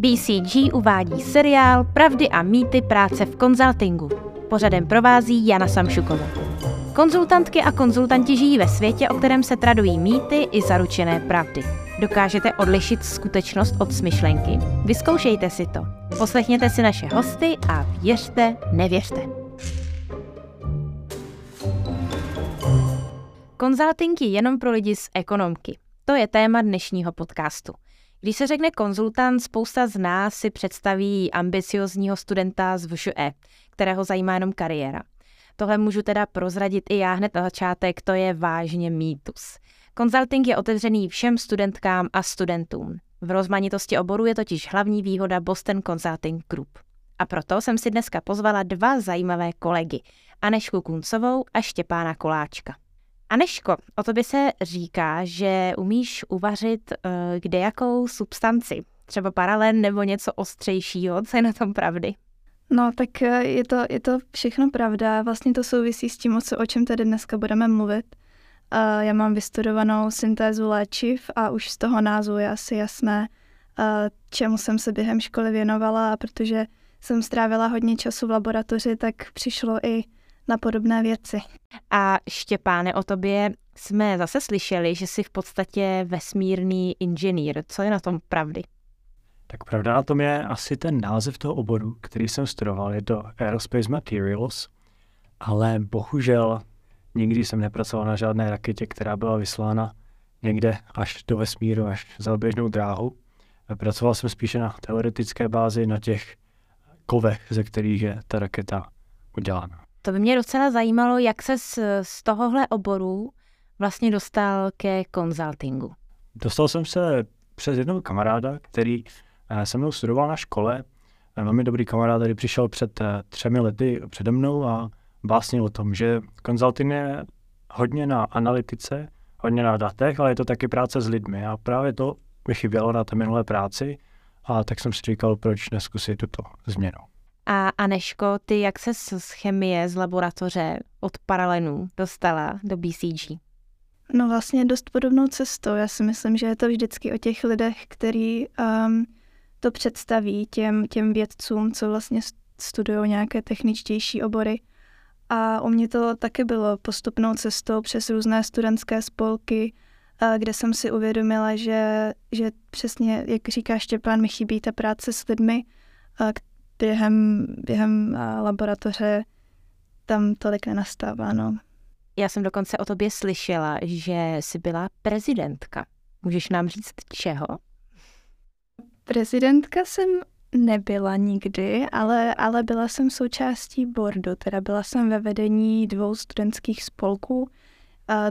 BCG uvádí seriál Pravdy a mýty práce v konzultingu. Pořadem provází Jana Samšuková. Konzultantky a konzultanti žijí ve světě, o kterém se tradují mýty i zaručené pravdy. Dokážete odlišit skutečnost od smyšlenky? Vyzkoušejte si to. Poslechněte si naše hosty a věřte, nevěřte. Konzulting je jenom pro lidi z ekonomky. To je téma dnešního podcastu. Když se řekne konzultant, spousta z nás si představí ambiciozního studenta z VŠE, kterého zajímá jenom kariéra. Tohle můžu teda prozradit i já hned na začátek, to je vážně mýtus. Konzulting je otevřený všem studentkám a studentům. V rozmanitosti oboru je totiž hlavní výhoda Boston Consulting Group. A proto jsem si dneska pozvala dva zajímavé kolegy, Anešku Kuncovou a Štěpána Koláčka. Aneško, o tobě se říká, že umíš uvařit uh, kdejakou substanci, třeba paralen nebo něco ostřejšího, co je na tom pravdy? No, tak eh, je to, je to všechno pravda. Vlastně to souvisí s tím, o čem tady dneska budeme mluvit. Uh, já mám vystudovanou syntézu léčiv a už z toho názvu je asi jasné, čemu jsem se během školy věnovala a protože jsem strávila hodně času v laboratoři, tak přišlo i na podobné věci. A Štěpáne, o tobě jsme zase slyšeli, že jsi v podstatě vesmírný inženýr. Co je na tom pravdy? Tak pravda na tom je asi ten název toho oboru, který jsem studoval, je to Aerospace Materials, ale bohužel nikdy jsem nepracoval na žádné raketě, která byla vyslána někde až do vesmíru, až za běžnou dráhou. Pracoval jsem spíše na teoretické bázi, na těch kovech, ze kterých je ta raketa udělána. To by mě docela zajímalo, jak se z, z tohohle oboru vlastně dostal ke konzultingu. Dostal jsem se přes jednoho kamaráda, který eh, se mnou studoval na škole. Eh, velmi dobrý kamarád, který přišel před eh, třemi lety přede mnou a básnil o tom, že konzulting je hodně na analytice, hodně na datech, ale je to taky práce s lidmi a právě to mi chybělo na té minulé práci a tak jsem si říkal, proč neskusit tuto změnu. A Aneško, ty jak se z chemie, z laboratoře od paralelů dostala do BCG? No vlastně dost podobnou cestou. Já si myslím, že je to vždycky o těch lidech, který um, to představí těm, těm vědcům, co vlastně studují nějaké techničtější obory. A u mě to taky bylo postupnou cestou přes různé studentské spolky, kde jsem si uvědomila, že, že přesně, jak říká Štěpán, mi chybí ta práce s lidmi, během, během laboratoře tam tolik nenastává. No. Já jsem dokonce o tobě slyšela, že jsi byla prezidentka. Můžeš nám říct čeho? Prezidentka jsem nebyla nikdy, ale, ale byla jsem součástí boardu, teda byla jsem ve vedení dvou studentských spolků.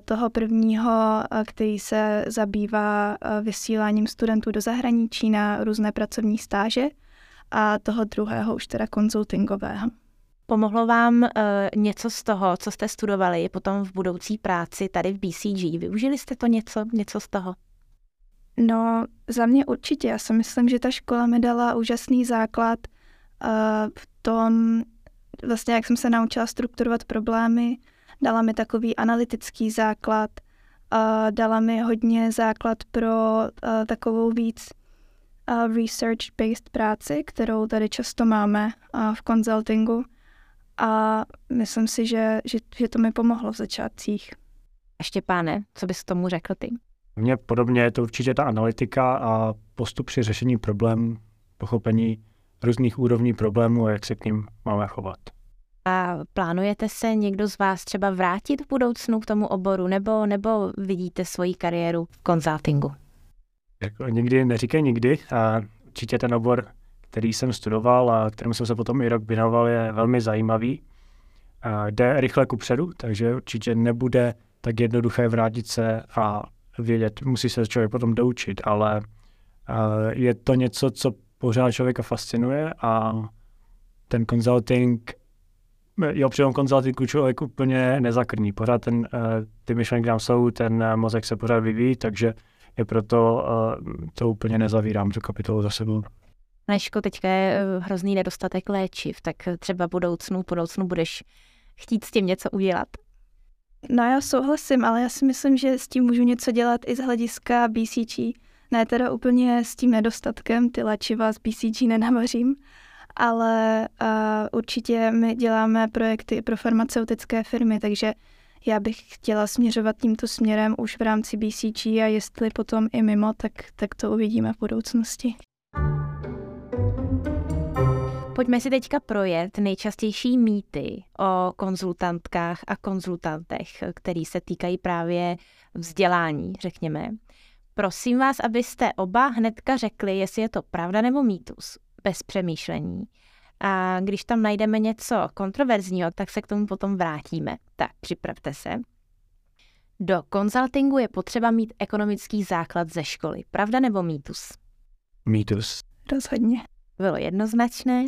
Toho prvního, který se zabývá vysíláním studentů do zahraničí na různé pracovní stáže a toho druhého už teda konzultingového. Pomohlo vám uh, něco z toho, co jste studovali potom v budoucí práci tady v BCG? Využili jste to něco, něco z toho? No, za mě určitě. Já si myslím, že ta škola mi dala úžasný základ uh, v tom, vlastně jak jsem se naučila strukturovat problémy, dala mi takový analytický základ, uh, dala mi hodně základ pro uh, takovou víc research-based práci, kterou tady často máme v konzultingu a myslím si, že, že, že to mi pomohlo v začátcích. A Štěpáne, co bys k tomu řekl ty? Mně podobně je to určitě ta analytika a postup při řešení problémů, pochopení různých úrovní problémů a jak se k ním máme chovat. A plánujete se někdo z vás třeba vrátit v budoucnu k tomu oboru, nebo, nebo vidíte svoji kariéru v konzultingu? Jako nikdy neříkej nikdy. A určitě ten obor, který jsem studoval a kterým jsem se potom i rok věnoval, je velmi zajímavý. A jde rychle ku předu, takže určitě nebude tak jednoduché vrátit se a vědět, musí se člověk potom doučit, ale je to něco, co pořád člověka fascinuje a ten consulting, jo, při tom konzultingu člověk úplně nezakrní. Pořád ten, ty myšlenky tam jsou, ten mozek se pořád vyvíjí, takže je proto uh, to úplně nezavírám, tu kapitolu za sebou. Neško, teďka je eh, hrozný nedostatek léčiv, tak třeba budoucnu, budoucnu budeš chtít s tím něco udělat? No já souhlasím, ale já si myslím, že s tím můžu něco dělat i z hlediska BCG, Ne teda úplně s tím nedostatkem, ty léčiva z BCG nenavařím, ale uh, určitě my děláme projekty pro farmaceutické firmy, takže já bych chtěla směřovat tímto směrem už v rámci BCG a jestli potom i mimo, tak, tak to uvidíme v budoucnosti. Pojďme si teďka projet nejčastější mýty o konzultantkách a konzultantech, který se týkají právě vzdělání, řekněme. Prosím vás, abyste oba hnedka řekli, jestli je to pravda nebo mýtus, bez přemýšlení. A když tam najdeme něco kontroverzního, tak se k tomu potom vrátíme. Tak, připravte se. Do konzultingu je potřeba mít ekonomický základ ze školy. Pravda nebo mýtus? Mýtus. Rozhodně. Bylo jednoznačné.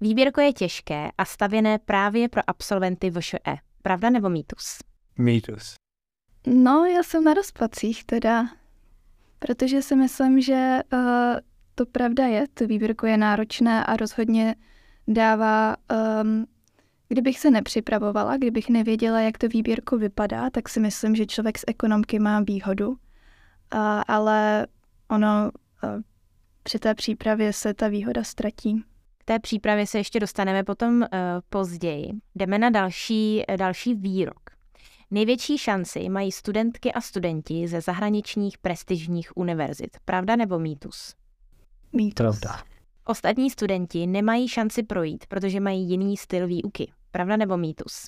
Výběrko je těžké a stavěné právě pro absolventy VŠE. Pravda nebo mýtus? Mýtus. No, já jsem na rozpacích teda, protože si myslím, že uh, to pravda je, to výběrko je náročné a rozhodně dává, um, kdybych se nepřipravovala, kdybych nevěděla, jak to výběrko vypadá, tak si myslím, že člověk z ekonomky má výhodu, uh, ale ono uh, při té přípravě se ta výhoda ztratí. K té přípravě se ještě dostaneme potom uh, později. Jdeme na další, další výrok. Největší šanci mají studentky a studenti ze zahraničních prestižních univerzit. Pravda nebo mýtus? Mýtus. Pravda. Ostatní studenti nemají šanci projít, protože mají jiný styl výuky. Pravda nebo mýtus?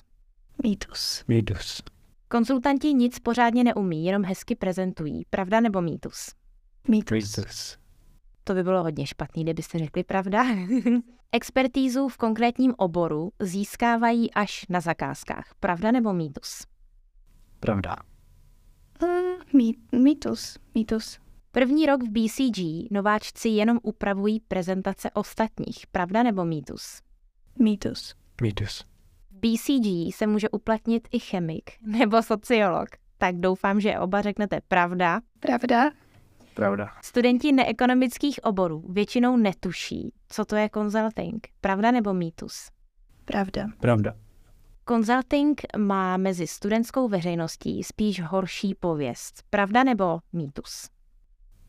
Mýtus. Mýtus. Konzultanti nic pořádně neumí, jenom hezky prezentují. Pravda nebo mýtus? Mýtus. Mýtus. To by bylo hodně špatný, kdybyste řekli pravda. Expertízu v konkrétním oboru získávají až na zakázkách. Pravda nebo mýtus? Pravda. Uh, mý, mýtus. Mýtus. První rok v BCG nováčci jenom upravují prezentace ostatních. Pravda nebo mýtus? Mýtus. Mýtus. V BCG se může uplatnit i chemik nebo sociolog. Tak doufám, že oba řeknete pravda. Pravda. Pravda. Studenti neekonomických oborů většinou netuší, co to je consulting. Pravda nebo mýtus? Pravda. Pravda. Consulting má mezi studentskou veřejností spíš horší pověst. Pravda nebo mýtus?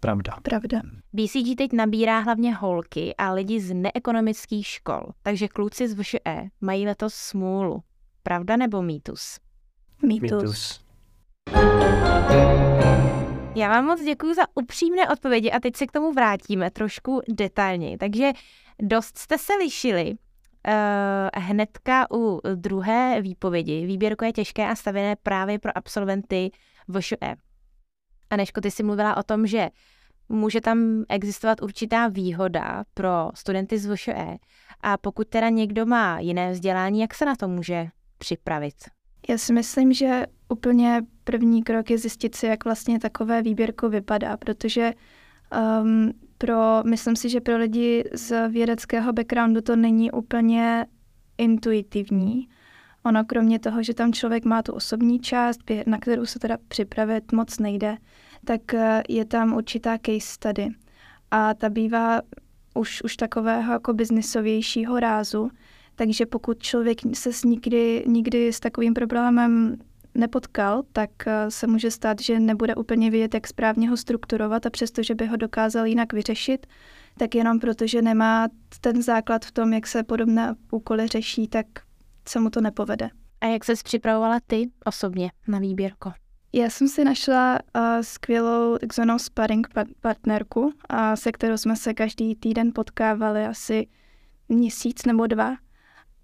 Pravda. Pravda. BCG teď nabírá hlavně holky a lidi z neekonomických škol, takže kluci z VŠE mají letos smůlu. Pravda nebo mýtus? Mýtus. Mýtus. Já vám moc děkuji za upřímné odpovědi a teď se k tomu vrátíme trošku detailněji. Takže dost jste se lišili. Uh, hnedka u druhé výpovědi. Výběrko je těžké a stavěné právě pro absolventy VŠE. A Neško, ty jsi mluvila o tom, že může tam existovat určitá výhoda pro studenty z VŠE a pokud teda někdo má jiné vzdělání, jak se na to může připravit? Já si myslím, že úplně první krok je zjistit si, jak vlastně takové výběrko vypadá, protože um, pro, myslím si, že pro lidi z vědeckého backgroundu to není úplně intuitivní. Ono kromě toho, že tam člověk má tu osobní část, na kterou se teda připravit moc nejde, tak eh, je tam určitá case study. A ta bývá už, už takového jako biznisovějšího rázu, takže pokud člověk se s nikdy, nikdy s takovým problémem nepotkal, tak eh, se může stát, že nebude úplně vědět, jak správně ho strukturovat a přesto, že by ho dokázal jinak vyřešit, tak jenom protože nemá ten základ v tom, jak se podobné úkoly řeší, tak se mu to nepovede. A jak ses připravovala ty osobně na výběrko? Já jsem si našla uh, skvělou takzvanou sparring partnerku, uh, se kterou jsme se každý týden potkávali asi měsíc nebo dva.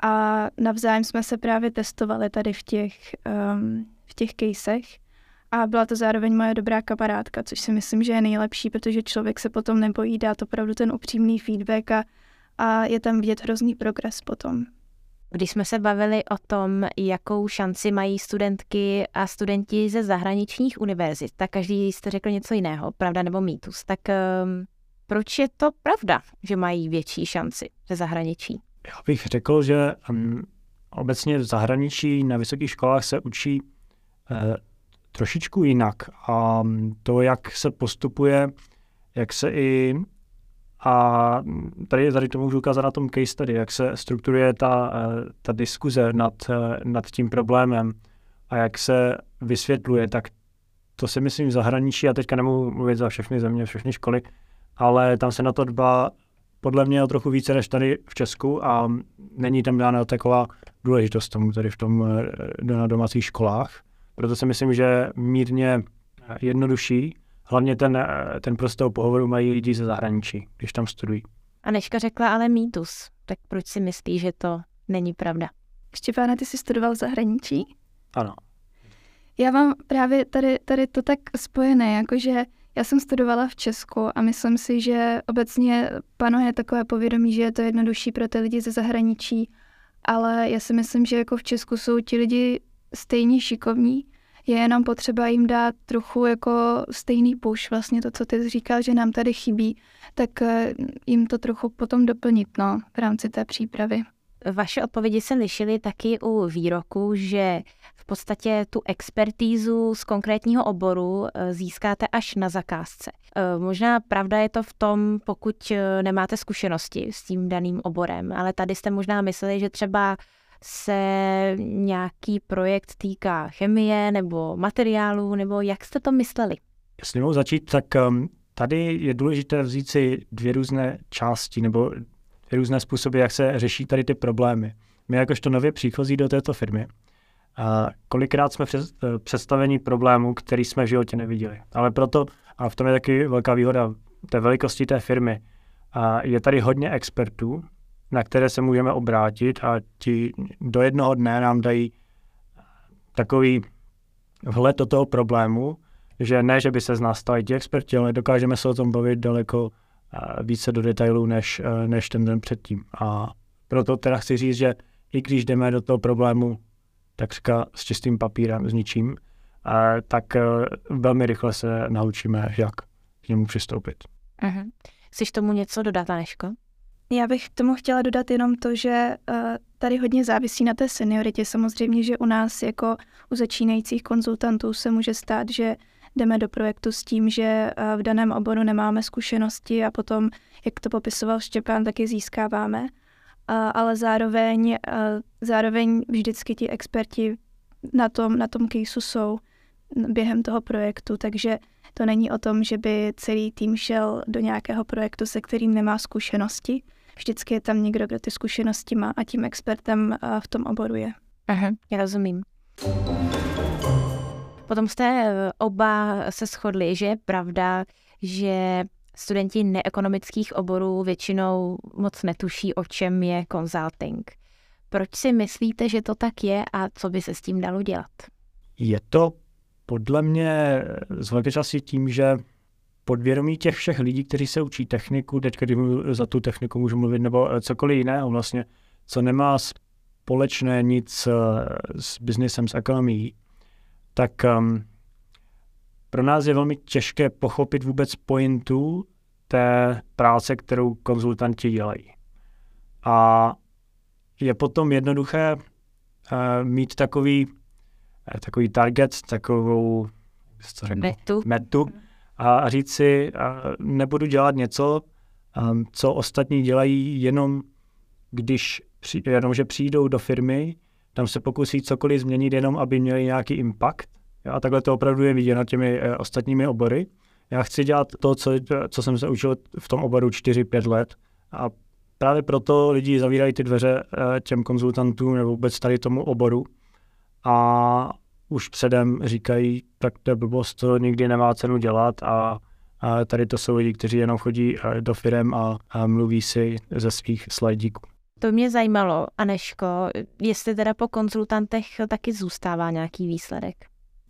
A navzájem jsme se právě testovali tady v těch, um, v těch casech. A byla to zároveň moje dobrá kamarádka, což si myslím, že je nejlepší, protože člověk se potom nebojí dát opravdu ten upřímný feedback a, a je tam vidět hrozný progres potom. Když jsme se bavili o tom, jakou šanci mají studentky a studenti ze zahraničních univerzit, tak každý jste řekl něco jiného, pravda nebo mýtus. Tak um, proč je to pravda, že mají větší šanci ze zahraničí? Já bych řekl, že um, obecně v zahraničí na vysokých školách se učí uh, trošičku jinak. A to, jak se postupuje, jak se i a tady, tady to můžu ukázat na tom case study, jak se strukturuje ta, eh, ta diskuze nad, eh, nad tím problémem a jak se vysvětluje, tak to si myslím v zahraničí, já teďka nemohu mluvit za všechny země, všechny školy, ale tam se na to dbá podle mě trochu více než tady v Česku a není tam dána taková důležitost tomu tady v tom eh, na domácích školách. Proto si myslím, že mírně jednodušší, hlavně ten, eh, ten prostou pohovoru mají lidi ze zahraničí, když tam studují. A Neška řekla ale mýtus, tak proč si myslí, že to není pravda? Štěpáne, ty jsi studoval v zahraničí? Ano. Já mám právě tady, tady to tak spojené, jakože já jsem studovala v Česku a myslím si, že obecně panuje takové povědomí, že je to jednodušší pro ty lidi ze zahraničí, ale já si myslím, že jako v Česku jsou ti lidi stejně šikovní, je jenom potřeba jim dát trochu jako stejný push, vlastně to, co ty říkal, že nám tady chybí, tak eh, jim to trochu potom doplnit no, v rámci té přípravy. Vaše odpovědi se lišily taky u výroku, že v podstatě tu expertízu z konkrétního oboru eh, získáte až na zakázce. Eh, možná pravda je to v tom, pokud nemáte zkušenosti s tím daným oborem, ale tady jste možná mysleli, že třeba se nějaký projekt týká chemie nebo materiálu, nebo jak jste to mysleli? Jestli mohu začít, tak ehm, tady je důležité vzít si dvě různé části nebo různé způsoby, jak se řeší tady ty problémy. My jakožto nově příchozí do této firmy, a kolikrát jsme přes, eh, představení problémů, který jsme v životě neviděli. Ale proto, a v tom je taky velká výhoda té velikosti té firmy, a je tady hodně expertů, na které se můžeme obrátit a ti do jednoho dne nám dají takový vhled do toho problému, že ne, že by se z nás stali ti experti, ale dokážeme se o tom bavit daleko více do detailů než, e, než ten den předtím. A proto teda chci říct, že i když jdeme do toho problému takřka s čistým papírem, s ničím, tak e, velmi rychle se naučíme, jak k němu přistoupit. Uh-huh. Chceš tomu něco dodat, Aneško? Já bych tomu chtěla dodat jenom to, že uh, tady hodně závisí na té senioritě. Samozřejmě, že u nás jako u začínajících konzultantů se může stát, že jdeme do projektu s tím, že eh, v daném oboru nemáme zkušenosti a potom, jak to popisoval Štěpán, taky získáváme. Ale zároveň, eh, zároveň vždycky ti experti na tom, na tom caseu jsou během toho projektu, takže to není o tom, že by celý tým šel do nějakého projektu, se kterým nemá zkušenosti. Vždycky je tam někdo, kdo ty zkušenosti má a tím expertem eh, v tom oboru je. Aha, já rozumím. Potom jste eh, oba se shodli, že je pravda, že studenti neekonomických oborů většinou moc netuší, o čem je consulting. Proč si myslíte, že to tak je a co by se s tím dalo dělat? Je to podle mě z velké části tím, že podvědomí těch všech lidí, kteří se učí techniku, teď když za tu techniku můžu mluvit, nebo eh, cokoliv jiného vlastně, co nemá společné nic eh, s biznesem, s ekonomií, tak um, pro nás je velmi těžké pochopit vůbec pointu té práce, kterou konzultanti dělají. A je potom jednoduché uh, mít takový, takový target, takovou co řeknu, metu. metu a, a říct si, uh, nebudu dělat něco, um, co ostatní dělají jenom když při, jenom, že přijdou do firmy tam se pokusí cokoliv změnit jenom, aby měli nějaký impact. A takhle to opravdu je vidět nad těmi e, ostatními obory. Já chci dělat to, co, co jsem se učil v tom oboru 4-5 let. A právě proto lidi zavírají ty dveře e, těm konzultantům nebo vůbec tady tomu oboru. A už předem říkají, tak to je blbost, to nikdy nemá cenu dělat a, a tady to jsou lidi, kteří jenom chodí e, do firem a, a mluví si ze svých slajdíků. To mě zajímalo, Aneško, jestli teda po konzultantech taky zůstává nějaký výsledek.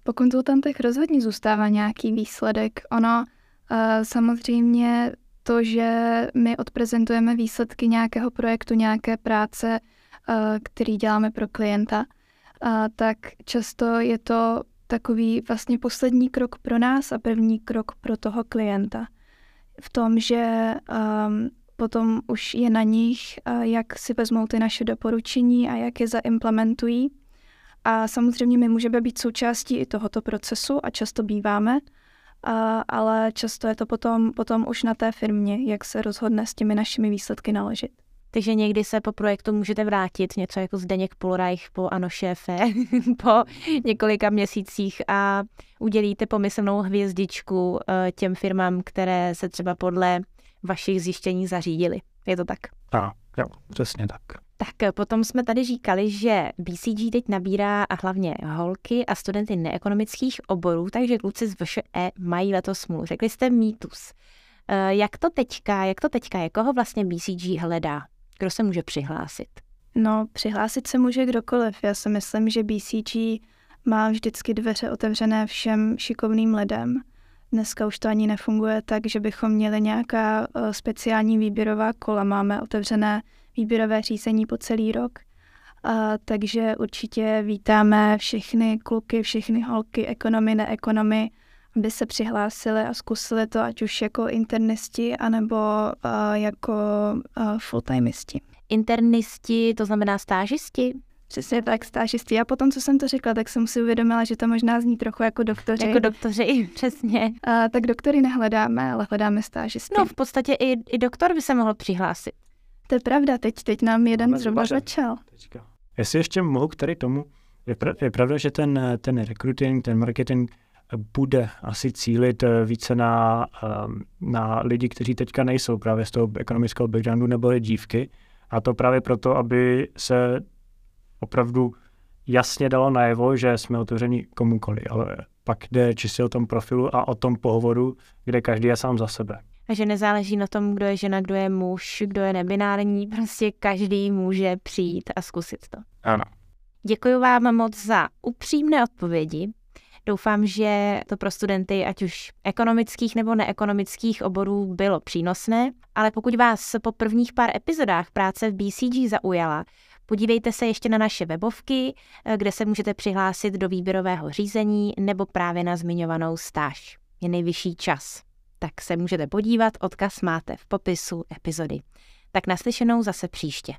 Po konzultantech rozhodně zůstává nějaký výsledek. Ono uh, samozřejmě to, že my odprezentujeme výsledky nějakého projektu, nějaké práce, uh, který děláme pro klienta, uh, tak často je to takový vlastně poslední krok pro nás a první krok pro toho klienta. V tom, že um, potom už je na nich, jak si vezmou ty naše doporučení a jak je zaimplementují. A samozřejmě my můžeme být součástí i tohoto procesu a často býváme, a, ale často je to potom, potom už na té firmě, jak se rozhodne s těmi našimi výsledky naložit. Takže někdy se po projektu můžete vrátit, něco jako Zdeněk Polreich po Ano šéfe, po několika měsících a udělíte pomyslnou hvězdičku eh, těm firmám, které se třeba podle vašich zjištění zařídily. Je to tak? A, jo, přesně tak. Tak eh, potom jsme tady říkali, že BCG teď nabírá a hlavně holky a studenty neekonomických oborů, takže kluci z VŠE mají letos smůlu. Řekli jste mýtus. Eh, jak to teďka, jak to teďka je? Koho vlastně BCG hledá? Kdo se může přihlásit? No, přihlásit se může kdokoliv. Já si myslím, že BCG má vždycky dveře otevřené všem šikovným lidem. Dneska už to ani nefunguje tak, že bychom měli nějaká eh, speciální výběrová kola. Máme otevřené výběrové řízení po celý rok. A, takže určitě vítáme všechny kluky, všechny holky, ekonomy, neekonomy, aby se přihlásili a zkusili to, ať už jako internisti, anebo uh, jako uh, fulltimeisti. Internisti, to znamená stážisti? Přesně tak, stážisti. A potom, co jsem to řekla, tak jsem si uvědomila, že to možná zní trochu jako doktoři. Jako doktoři, přesně. A, tak doktory nehledáme, ale hledáme stážisty. No, v podstatě i, i doktor by se mohl přihlásit. To je pravda, teď, teď nám jeden Máme zhruba začal. Jestli ještě mohu k tady tomu, je, pra, je pravda, že ten, ten recruiting, ten marketing bude asi cílit eh, více na, ehm, na lidi, kteří teďka nejsou právě z toho ekonomického backgroundu nebo je dívky. A to právě proto, aby se opravdu jasně dalo najevo, že jsme otevřeni komukoli, ale pak jde čistě o tom profilu a o tom pohovoru, kde každý je sám za sebe. A že nezáleží na tom, kdo je žena, kdo je muž, kdo je nebinární, prostě každý může přijít a zkusit to. Ano. Děkuji vám moc za upřímné odpovědi. Doufám, že to pro studenty, ať už ekonomických nebo neekonomických oborů, bylo přínosné, ale pokud vás po prvních pár epizodách práce v BCG zaujala, podívejte se ještě na naše webovky, kde se můžete přihlásit do výběrového řízení nebo právě na zmiňovanou stáž. Je nejvyšší čas. Tak se můžete podívat, odkaz máte v popisu epizody. Tak naslyšenou zase příště.